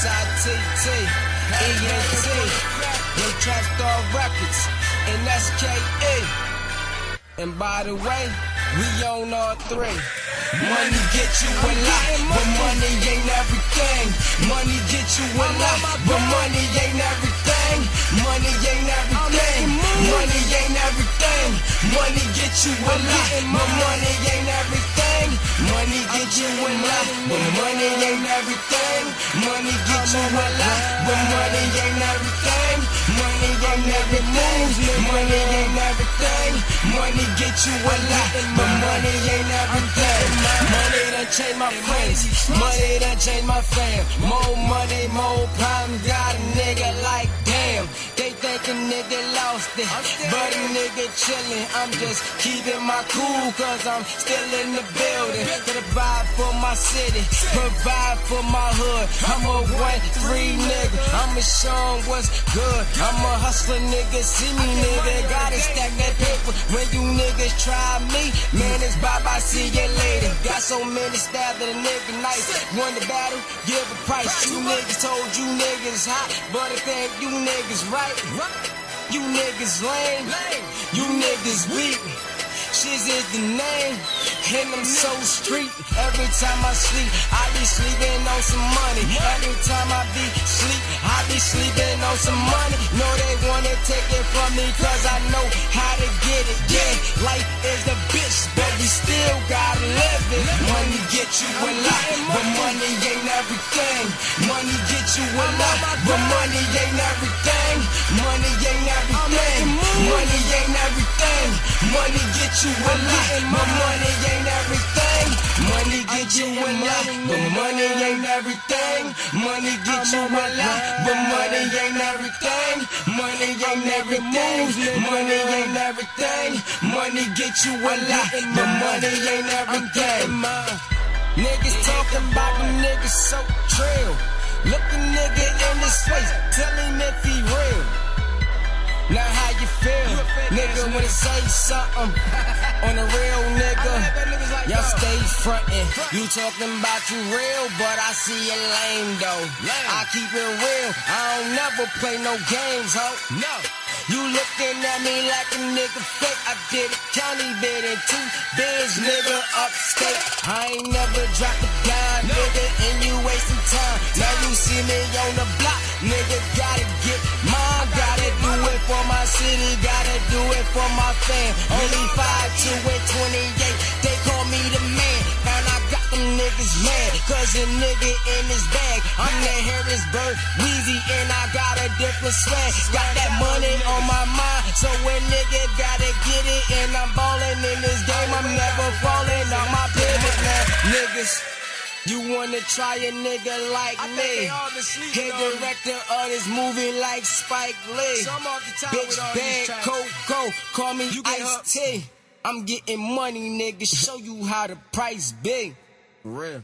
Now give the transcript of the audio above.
S-I-T-T, E-N-T, Young Trap Star Records, and S-K-E. And by the way, we own all three. Money get you a lot, but money ain't everything. Money get you a lot, but money ain't everything. Money ain't everything. Money ain't everything. Money get you a lot, but money ain't everything. Money get you a lot, but money ain't everything. Money get you a lot, but money ain't everything. Money ain't everything. Money ain't everything. Money get you a lot, but money ain't everything. Money done changed my friends. Money done changed my fam. More money, more problems. Got a nigga like nigga lost it, but a nigga chillin'. I'm just keeping my cool, cause I'm still in the building. Provide for my city, provide for my hood. I'm a one, three nigga. I'ma show 'em what's good. I'm a hustler nigga. See me nigga. Gotta stack that paper when you niggas try me. Man, it's bye bye, see you later. Got so many stabs that a nigga nice. Won the battle, give a price. You niggas told you niggas hot, but I think you niggas right. You niggas lame, you niggas weak. Shizz is the name, and I'm so street. Every time I sleep, I be sleeping on some money. Every time I be sleep, I be sleeping on some money. No, they wanna take it from me, cause I know how to get it. Yeah, life is the bitch, but we still gotta live it. Money get you a lot, but money ain't everything. Money get you a lot, but money ain't everything. Money get you a lot, but money ain't everything. Money get you a lot, but money ain't everything. Money get you a lot, but money ain't everything. Money ain't everything. Money ain't everything. Money get you a lot, but money ain't everything. Niggas talking about them niggas so trill. Look a nigga in his face, tell feel, nigga, when it say something on a real nigga, y'all stay frontin'. You talking about you real, but I see you lame though. I keep it real, I don't never play no games, ho. No. You looking at me like a nigga fake. I did a county bid in two bids, nigga, upstate. I ain't never dropped a dime, nigga, and you wasting time. Now you see me on city, gotta do it for my fam. Only 5, 2, and 28, they call me the man. And I got them niggas mad, cause a nigga in his bag. I'm the Harrisburg Weezy, and I got a different swag. Got that money on my mind, so when nigga gotta get it, and I'm ballin' in this game, I'm never falling on my pivot now. Niggas. You wanna try a nigga like me? Head director of this movie like Spike Lee. Bitch bad Coco, call me you Ice T. I'm getting money, nigga. Show you how the price be. Real.